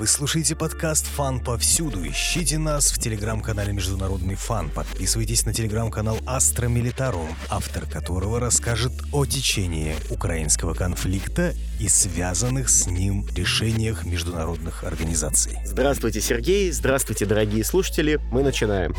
Вы слушаете подкаст «Фан повсюду». Ищите нас в телеграм-канале «Международный фан». Подписывайтесь на телеграм-канал «Астра Милитарум», автор которого расскажет о течении украинского конфликта и связанных с ним решениях международных организаций. Здравствуйте, Сергей. Здравствуйте, дорогие слушатели. Мы начинаем.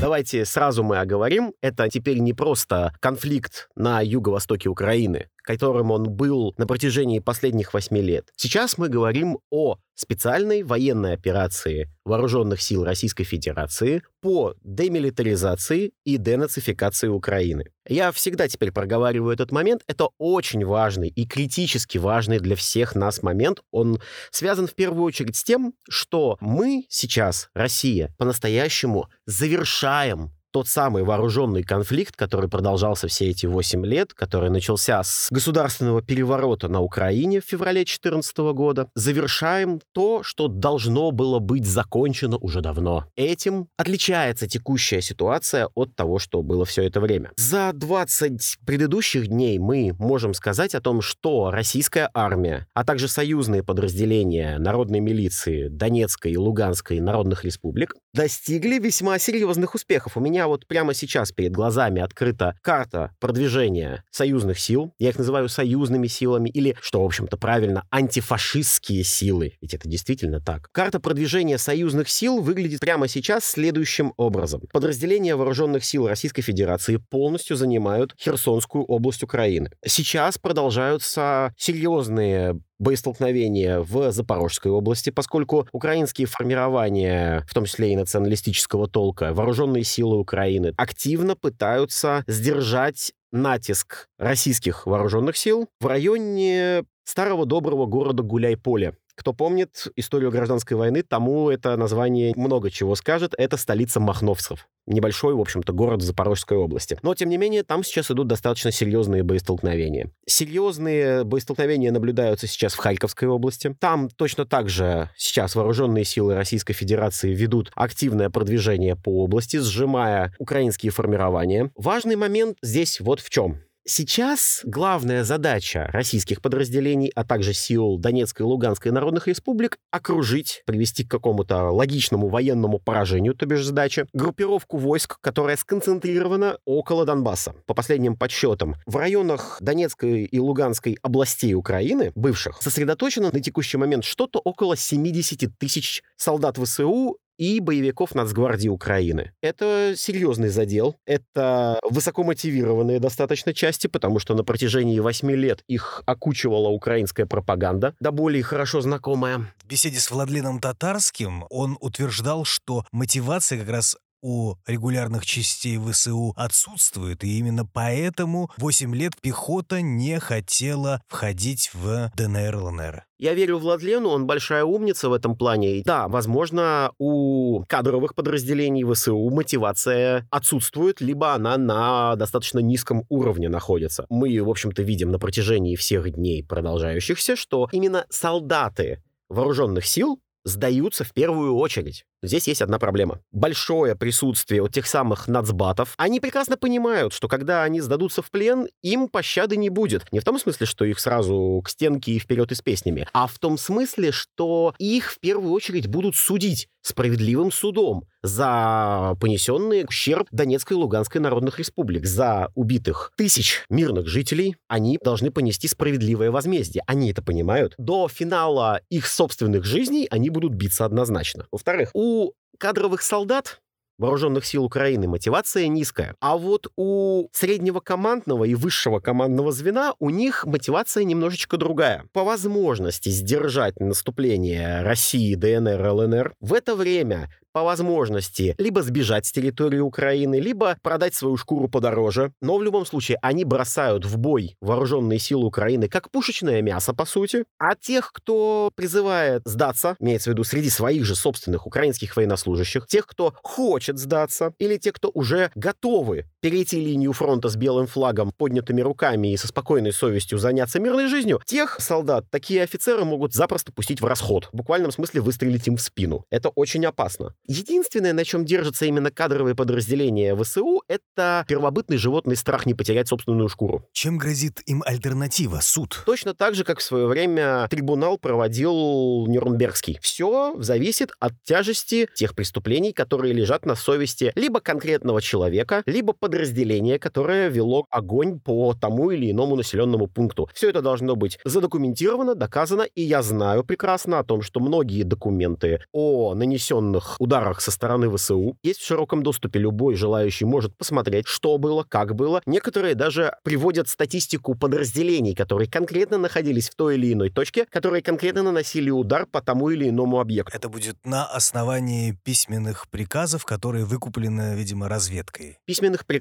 Давайте сразу мы оговорим, это теперь не просто конфликт на юго-востоке Украины, которым он был на протяжении последних восьми лет. Сейчас мы говорим о специальной военной операции вооруженных сил Российской Федерации по демилитаризации и денацификации Украины. Я всегда теперь проговариваю этот момент. Это очень важный и критически важный для всех нас момент. Он связан в первую очередь с тем, что мы сейчас, Россия, по-настоящему завершаем тот самый вооруженный конфликт, который продолжался все эти 8 лет, который начался с государственного переворота на Украине в феврале 2014 года, завершаем то, что должно было быть закончено уже давно. Этим отличается текущая ситуация от того, что было все это время. За 20 предыдущих дней мы можем сказать о том, что российская армия, а также союзные подразделения народной милиции Донецкой и Луганской народных республик достигли весьма серьезных успехов. У меня вот прямо сейчас перед глазами открыта карта продвижения союзных сил. Я их называю союзными силами или, что, в общем-то, правильно, антифашистские силы. Ведь это действительно так. Карта продвижения союзных сил выглядит прямо сейчас следующим образом. Подразделения вооруженных сил Российской Федерации полностью занимают Херсонскую область Украины. Сейчас продолжаются серьезные боестолкновения в Запорожской области, поскольку украинские формирования, в том числе и националистического толка, вооруженные силы Украины, активно пытаются сдержать натиск российских вооруженных сил в районе старого доброго города Гуляй-Поле. Кто помнит историю гражданской войны, тому это название много чего скажет. Это столица махновцев. Небольшой, в общем-то, город в Запорожской области. Но, тем не менее, там сейчас идут достаточно серьезные боестолкновения. Серьезные боестолкновения наблюдаются сейчас в Харьковской области. Там точно так же сейчас вооруженные силы Российской Федерации ведут активное продвижение по области, сжимая украинские формирования. Важный момент здесь вот в чем. Сейчас главная задача российских подразделений, а также сил Донецкой и Луганской народных республик — окружить, привести к какому-то логичному военному поражению, то бишь задача, группировку войск, которая сконцентрирована около Донбасса. По последним подсчетам, в районах Донецкой и Луганской областей Украины, бывших, сосредоточено на текущий момент что-то около 70 тысяч солдат ВСУ и боевиков Нацгвардии Украины. Это серьезный задел, это высокомотивированные достаточно части, потому что на протяжении восьми лет их окучивала украинская пропаганда, да более хорошо знакомая. В беседе с Владленом Татарским он утверждал, что мотивация как раз у регулярных частей ВСУ отсутствует, и именно поэтому 8 лет пехота не хотела входить в ДНР ЛНР. Я верю Владлену, он большая умница в этом плане. Да, возможно, у кадровых подразделений ВСУ мотивация отсутствует, либо она на достаточно низком уровне находится. Мы, в общем-то, видим на протяжении всех дней продолжающихся, что именно солдаты вооруженных сил сдаются в первую очередь. Здесь есть одна проблема. Большое присутствие у тех самых нацбатов. Они прекрасно понимают, что когда они сдадутся в плен, им пощады не будет. Не в том смысле, что их сразу к стенке и вперед и с песнями, а в том смысле, что их в первую очередь будут судить справедливым судом за понесенный ущерб Донецкой и Луганской народных республик, за убитых тысяч мирных жителей. Они должны понести справедливое возмездие. Они это понимают. До финала их собственных жизней они будут биться однозначно. Во-вторых, у у кадровых солдат вооруженных сил Украины мотивация низкая. А вот у среднего командного и высшего командного звена у них мотивация немножечко другая. По возможности сдержать наступление России, ДНР, ЛНР, в это время по возможности либо сбежать с территории Украины, либо продать свою шкуру подороже. Но в любом случае они бросают в бой вооруженные силы Украины как пушечное мясо, по сути. А тех, кто призывает сдаться, имеется в виду среди своих же собственных украинских военнослужащих, тех, кто хочет сдаться, или те, кто уже готовы перейти линию фронта с белым флагом, поднятыми руками и со спокойной совестью заняться мирной жизнью, тех солдат такие офицеры могут запросто пустить в расход. В буквальном смысле выстрелить им в спину. Это очень опасно. Единственное, на чем держатся именно кадровые подразделения ВСУ, это первобытный животный страх не потерять собственную шкуру. Чем грозит им альтернатива? Суд? Точно так же, как в свое время трибунал проводил Нюрнбергский. Все зависит от тяжести тех преступлений, которые лежат на совести либо конкретного человека, либо подразделения, которое вело огонь по тому или иному населенному пункту. Все это должно быть задокументировано, доказано, и я знаю прекрасно о том, что многие документы о нанесенных ударах со стороны ВСУ есть в широком доступе. Любой желающий может посмотреть, что было, как было. Некоторые даже приводят статистику подразделений, которые конкретно находились в той или иной точке, которые конкретно наносили удар по тому или иному объекту. Это будет на основании письменных приказов, которые выкуплены, видимо, разведкой. Письменных приказов,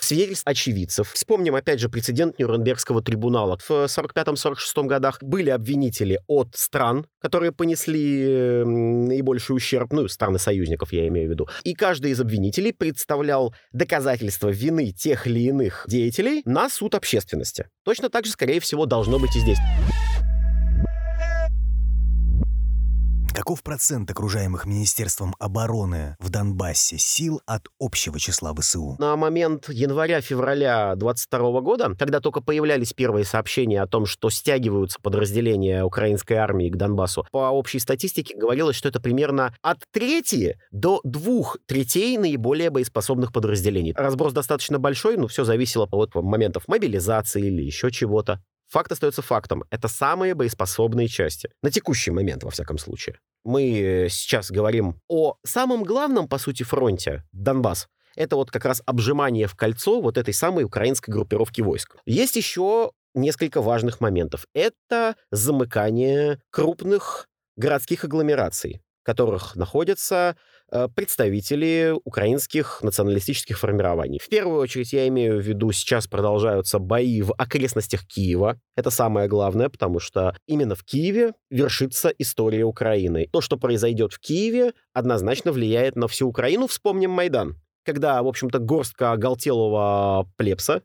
свидетельств очевидцев. Вспомним, опять же, прецедент Нюрнбергского трибунала. В 45-46 годах были обвинители от стран, которые понесли наибольший ущерб, ну, страны союзников, я имею в виду. И каждый из обвинителей представлял доказательства вины тех или иных деятелей на суд общественности. Точно так же, скорее всего, должно быть и здесь. Каков процент окружаемых Министерством обороны в Донбассе сил от общего числа ВСУ? На момент января-февраля 22 года, когда только появлялись первые сообщения о том, что стягиваются подразделения украинской армии к Донбассу, по общей статистике говорилось, что это примерно от трети до двух третей наиболее боеспособных подразделений. Разброс достаточно большой, но все зависело от моментов мобилизации или еще чего-то. Факт остается фактом. Это самые боеспособные части. На текущий момент, во всяком случае. Мы сейчас говорим о самом главном, по сути, фронте — Донбасс. Это вот как раз обжимание в кольцо вот этой самой украинской группировки войск. Есть еще несколько важных моментов. Это замыкание крупных городских агломераций, в которых находятся Э, представители украинских националистических формирований. В первую очередь я имею в виду, сейчас продолжаются бои в окрестностях Киева. Это самое главное, потому что именно в Киеве вершится история Украины. То, что произойдет в Киеве, однозначно влияет на всю Украину. Вспомним Майдан когда, в общем-то, горстка оголтелого плебса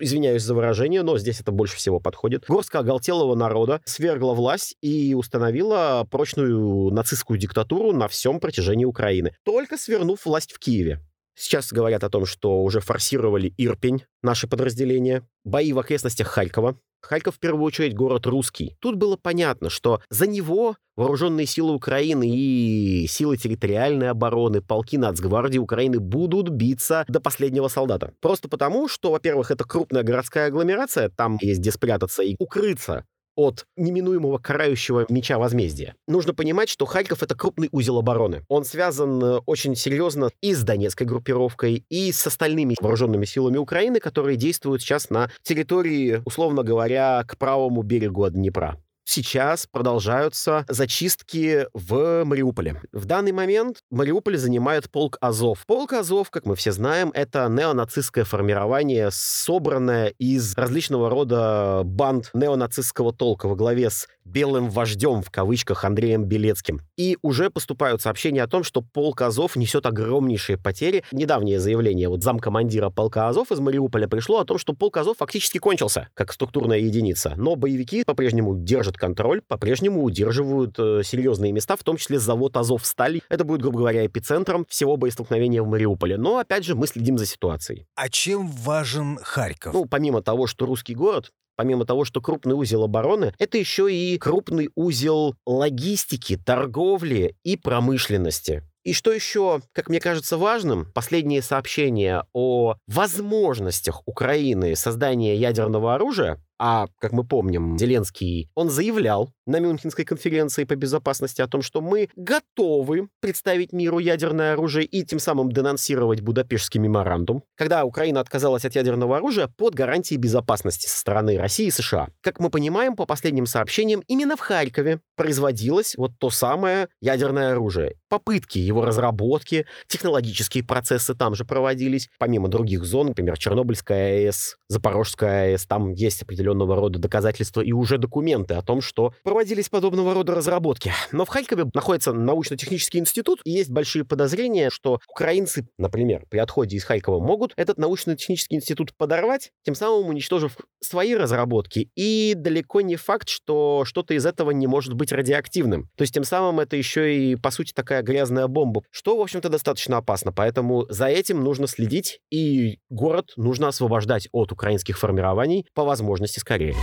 извиняюсь за выражение, но здесь это больше всего подходит. Горстка оголтелого народа свергла власть и установила прочную нацистскую диктатуру на всем протяжении Украины, только свернув власть в Киеве. Сейчас говорят о том, что уже форсировали Ирпень, наши подразделения, бои в окрестностях Харькова. Харьков, в первую очередь, город русский. Тут было понятно, что за него вооруженные силы Украины и силы территориальной обороны, полки Нацгвардии Украины будут биться до последнего солдата. Просто потому, что, во-первых, это крупная городская агломерация, там есть где спрятаться и укрыться от неминуемого карающего меча возмездия. Нужно понимать, что Харьков — это крупный узел обороны. Он связан э, очень серьезно и с Донецкой группировкой, и с остальными вооруженными силами Украины, которые действуют сейчас на территории, условно говоря, к правому берегу от Днепра сейчас продолжаются зачистки в Мариуполе. В данный момент Мариуполь занимает полк Азов. Полк Азов, как мы все знаем, это неонацистское формирование, собранное из различного рода банд неонацистского толка во главе с белым вождем, в кавычках, Андреем Белецким. И уже поступают сообщения о том, что полк Азов несет огромнейшие потери. Недавнее заявление вот замкомандира полка Азов из Мариуполя пришло о том, что полк Азов фактически кончился как структурная единица. Но боевики по-прежнему держат контроль, по-прежнему удерживают э, серьезные места, в том числе завод Азов Стали. Это будет, грубо говоря, эпицентром всего боестолкновения в Мариуполе. Но, опять же, мы следим за ситуацией. А чем важен Харьков? Ну, помимо того, что русский город, помимо того, что крупный узел обороны, это еще и крупный узел логистики, торговли и промышленности. И что еще, как мне кажется, важным, последние сообщения о возможностях Украины создания ядерного оружия а, как мы помним, Зеленский, он заявлял на Мюнхенской конференции по безопасности о том, что мы готовы представить миру ядерное оружие и тем самым денонсировать Будапештский меморандум, когда Украина отказалась от ядерного оружия под гарантией безопасности со стороны России и США. Как мы понимаем, по последним сообщениям, именно в Харькове производилось вот то самое ядерное оружие. Попытки его разработки, технологические процессы там же проводились, помимо других зон, например, Чернобыльская АЭС, Запорожская АЭС, там есть определенные определенного рода доказательства и уже документы о том, что проводились подобного рода разработки. Но в Харькове находится научно-технический институт, и есть большие подозрения, что украинцы, например, при отходе из Харькова могут этот научно-технический институт подорвать, тем самым уничтожив свои разработки. И далеко не факт, что что-то из этого не может быть радиоактивным. То есть тем самым это еще и, по сути, такая грязная бомба, что, в общем-то, достаточно опасно. Поэтому за этим нужно следить, и город нужно освобождать от украинских формирований по возможности скорее.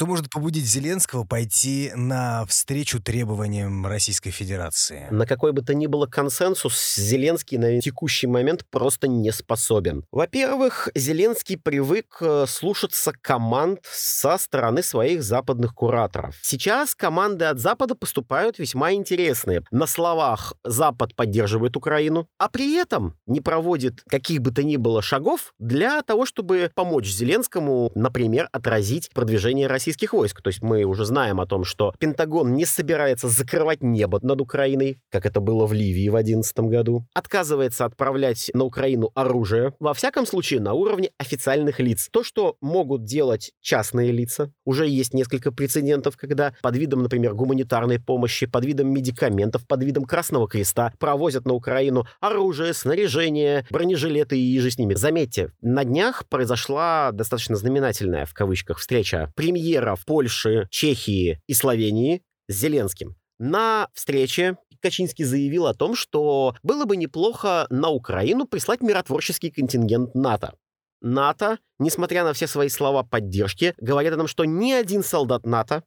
Что может побудить Зеленского пойти на встречу требованиям Российской Федерации? На какой бы то ни было консенсус Зеленский на текущий момент просто не способен. Во-первых, Зеленский привык э, слушаться команд со стороны своих западных кураторов. Сейчас команды от Запада поступают весьма интересные. На словах Запад поддерживает Украину, а при этом не проводит каких бы то ни было шагов для того, чтобы помочь Зеленскому, например, отразить продвижение России российских войск. То есть мы уже знаем о том, что Пентагон не собирается закрывать небо над Украиной, как это было в Ливии в 2011 году, отказывается отправлять на Украину оружие, во всяком случае на уровне официальных лиц. То, что могут делать частные лица, уже есть несколько прецедентов, когда под видом, например, гуманитарной помощи, под видом медикаментов, под видом Красного Креста провозят на Украину оружие, снаряжение, бронежилеты и же с ними. Заметьте, на днях произошла достаточно знаменательная, в кавычках, встреча премьер премьеров Польши, Чехии и Словении с Зеленским. На встрече Качинский заявил о том, что было бы неплохо на Украину прислать миротворческий контингент НАТО. НАТО, несмотря на все свои слова поддержки, говорят о том, что ни один солдат НАТО,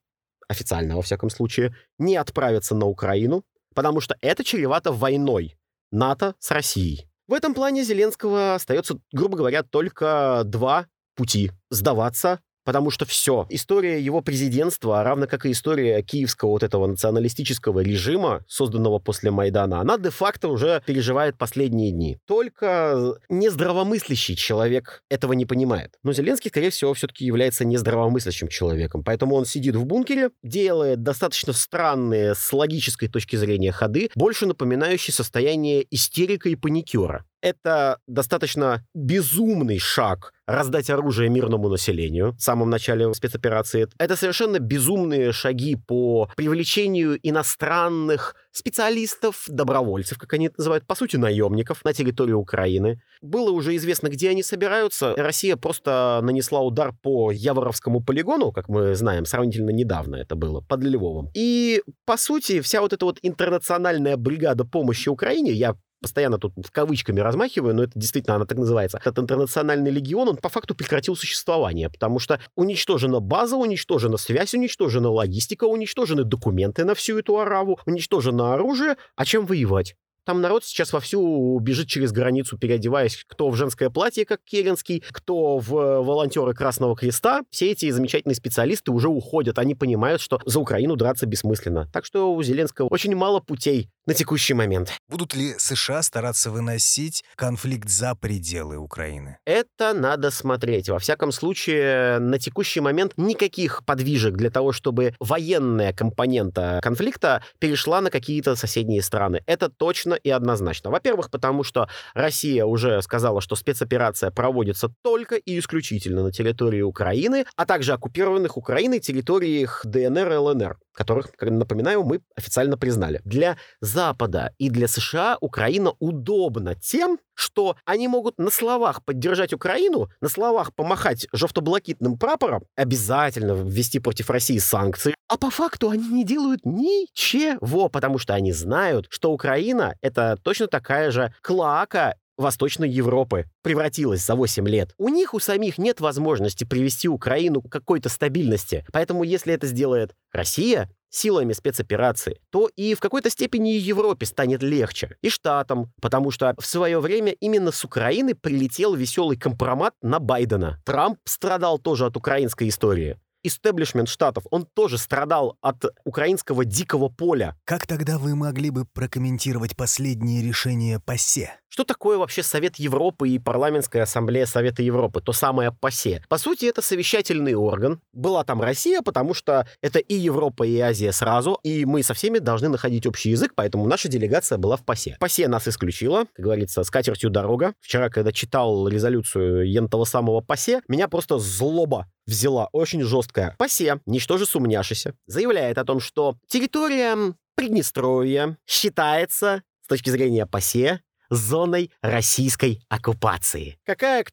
официально во всяком случае, не отправится на Украину, потому что это чревато войной НАТО с Россией. В этом плане Зеленского остается, грубо говоря, только два пути. Сдаваться Потому что все, история его президентства, равно как и история киевского вот этого националистического режима, созданного после Майдана, она де-факто уже переживает последние дни. Только нездравомыслящий человек этого не понимает. Но Зеленский, скорее всего, все-таки является нездравомыслящим человеком. Поэтому он сидит в бункере, делает достаточно странные с логической точки зрения ходы, больше напоминающие состояние истерика и паникера это достаточно безумный шаг раздать оружие мирному населению в самом начале спецоперации. Это совершенно безумные шаги по привлечению иностранных специалистов, добровольцев, как они это называют, по сути, наемников на территории Украины. Было уже известно, где они собираются. Россия просто нанесла удар по Яворовскому полигону, как мы знаем, сравнительно недавно это было, под Львовом. И, по сути, вся вот эта вот интернациональная бригада помощи Украине, я постоянно тут в кавычками размахиваю, но это действительно она так называется. Этот интернациональный легион, он по факту прекратил существование, потому что уничтожена база, уничтожена связь, уничтожена логистика, уничтожены документы на всю эту араву, уничтожено оружие. А чем воевать? Там народ сейчас вовсю бежит через границу, переодеваясь, кто в женское платье, как Керенский, кто в волонтеры Красного Креста. Все эти замечательные специалисты уже уходят. Они понимают, что за Украину драться бессмысленно. Так что у Зеленского очень мало путей на текущий момент. Будут ли США стараться выносить конфликт за пределы Украины? Это надо смотреть. Во всяком случае, на текущий момент никаких подвижек для того, чтобы военная компонента конфликта перешла на какие-то соседние страны. Это точно и однозначно. Во-первых, потому что Россия уже сказала, что спецоперация проводится только и исключительно на территории Украины, а также оккупированных Украиной территориях ДНР и ЛНР которых, напоминаю, мы официально признали. Для Запада и для США Украина удобна тем, что они могут на словах поддержать Украину, на словах помахать жовто-блакитным прапором, обязательно ввести против России санкции, а по факту они не делают ничего, потому что они знают, что Украина — это точно такая же клака Восточной Европы превратилась за 8 лет. У них у самих нет возможности привести Украину к какой-то стабильности. Поэтому если это сделает Россия, силами спецоперации, то и в какой-то степени и Европе станет легче, и Штатам, потому что в свое время именно с Украины прилетел веселый компромат на Байдена. Трамп страдал тоже от украинской истории истеблишмент штатов, он тоже страдал от украинского дикого поля. Как тогда вы могли бы прокомментировать последние решения ПАСЕ? Что такое вообще Совет Европы и Парламентская ассамблея Совета Европы? То самое ПАСЕ. По сути, это совещательный орган. Была там Россия, потому что это и Европа, и Азия сразу, и мы со всеми должны находить общий язык, поэтому наша делегация была в ПАСЕ. ПАСЕ нас исключила, как говорится, с катертью дорога. Вчера, когда читал резолюцию ентого самого ПАСЕ, меня просто злоба взяла очень жесткая. ПАСЕ, ничто же сумняшися, заявляет о том, что территория Приднестровья считается с точки зрения ПАСЕ зоной российской оккупации. Какая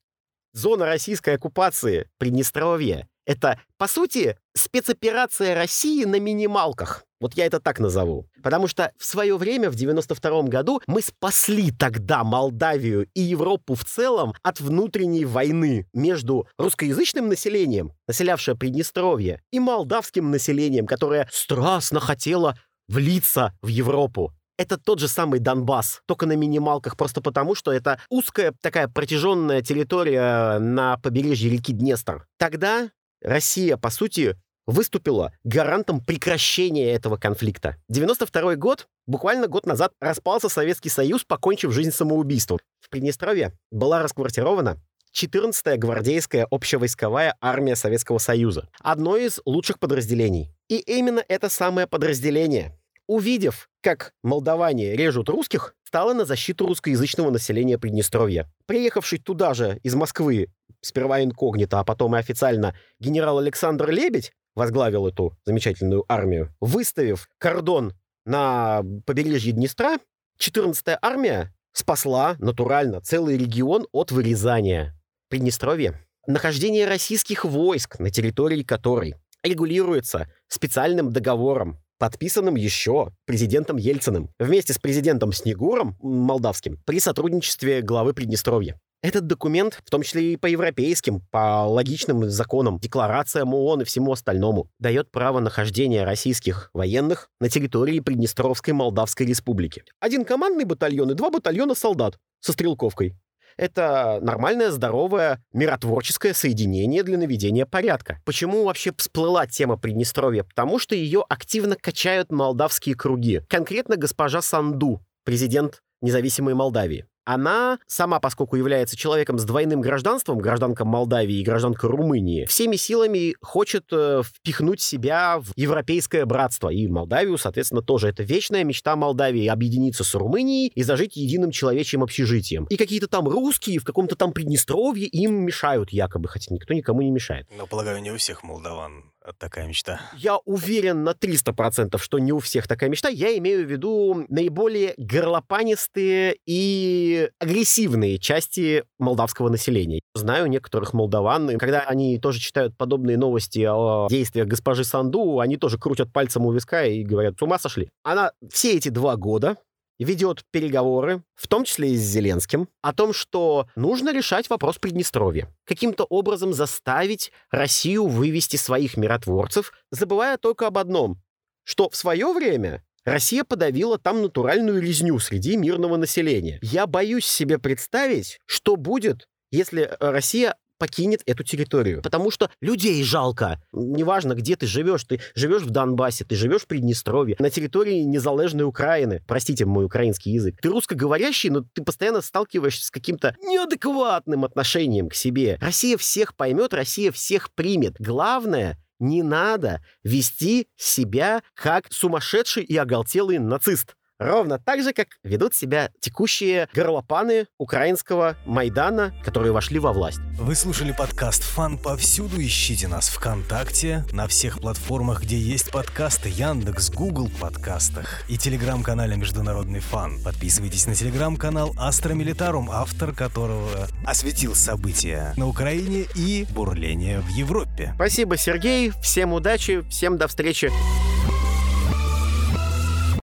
зона российской оккупации Приднестровья? Это, по сути, спецоперация России на минималках. Вот я это так назову. Потому что в свое время, в 92 году, мы спасли тогда Молдавию и Европу в целом от внутренней войны между русскоязычным населением, населявшее Приднестровье, и молдавским населением, которое страстно хотело влиться в Европу это тот же самый Донбасс, только на минималках, просто потому, что это узкая такая протяженная территория на побережье реки Днестр. Тогда Россия, по сути, выступила гарантом прекращения этого конфликта. 92 год, буквально год назад, распался Советский Союз, покончив жизнь самоубийством. В Приднестровье была расквартирована 14-я гвардейская общевойсковая армия Советского Союза. Одно из лучших подразделений. И именно это самое подразделение увидев, как молдаване режут русских, стала на защиту русскоязычного населения Приднестровья. Приехавший туда же из Москвы, сперва инкогнито, а потом и официально, генерал Александр Лебедь возглавил эту замечательную армию, выставив кордон на побережье Днестра, 14-я армия спасла натурально целый регион от вырезания. Приднестровье. Нахождение российских войск на территории которой регулируется специальным договором подписанным еще президентом Ельциным вместе с президентом Снегуром молдавским при сотрудничестве главы Приднестровья. Этот документ, в том числе и по европейским, по логичным законам, декларациям ООН и всему остальному, дает право нахождения российских военных на территории Приднестровской Молдавской Республики. Один командный батальон и два батальона солдат со стрелковкой. Это нормальное, здоровое, миротворческое соединение для наведения порядка. Почему вообще всплыла тема Приднестровья? Потому что ее активно качают молдавские круги. Конкретно госпожа Санду, президент независимой Молдавии она сама, поскольку является человеком с двойным гражданством, гражданка Молдавии и гражданка Румынии, всеми силами хочет э, впихнуть себя в европейское братство. И Молдавию, соответственно, тоже. Это вечная мечта Молдавии объединиться с Румынией и зажить единым человечьим общежитием. И какие-то там русские в каком-то там Приднестровье им мешают якобы, хотя никто никому не мешает. Но, полагаю, не у всех молдаван такая мечта? Я уверен на 300%, что не у всех такая мечта. Я имею в виду наиболее горлопанистые и агрессивные части молдавского населения. Знаю некоторых молдаван, и когда они тоже читают подобные новости о действиях госпожи Санду, они тоже крутят пальцем у виска и говорят, с ума сошли. Она все эти два года ведет переговоры, в том числе и с Зеленским, о том, что нужно решать вопрос Приднестровья. Каким-то образом заставить Россию вывести своих миротворцев, забывая только об одном, что в свое время Россия подавила там натуральную резню среди мирного населения. Я боюсь себе представить, что будет, если Россия покинет эту территорию. Потому что людей жалко. Неважно, где ты живешь. Ты живешь в Донбассе, ты живешь в Приднестровье, на территории незалежной Украины. Простите мой украинский язык. Ты русскоговорящий, но ты постоянно сталкиваешься с каким-то неадекватным отношением к себе. Россия всех поймет, Россия всех примет. Главное, не надо вести себя как сумасшедший и оголтелый нацист. Ровно так же, как ведут себя текущие горлопаны украинского Майдана, которые вошли во власть. Вы слушали подкаст «Фан» повсюду. Ищите нас ВКонтакте, на всех платформах, где есть подкасты, Яндекс, Google подкастах и телеграм-канале «Международный фан». Подписывайтесь на телеграм-канал «Астра Милитарум», автор которого осветил события на Украине и бурление в Европе. Спасибо, Сергей. Всем удачи, всем до встречи.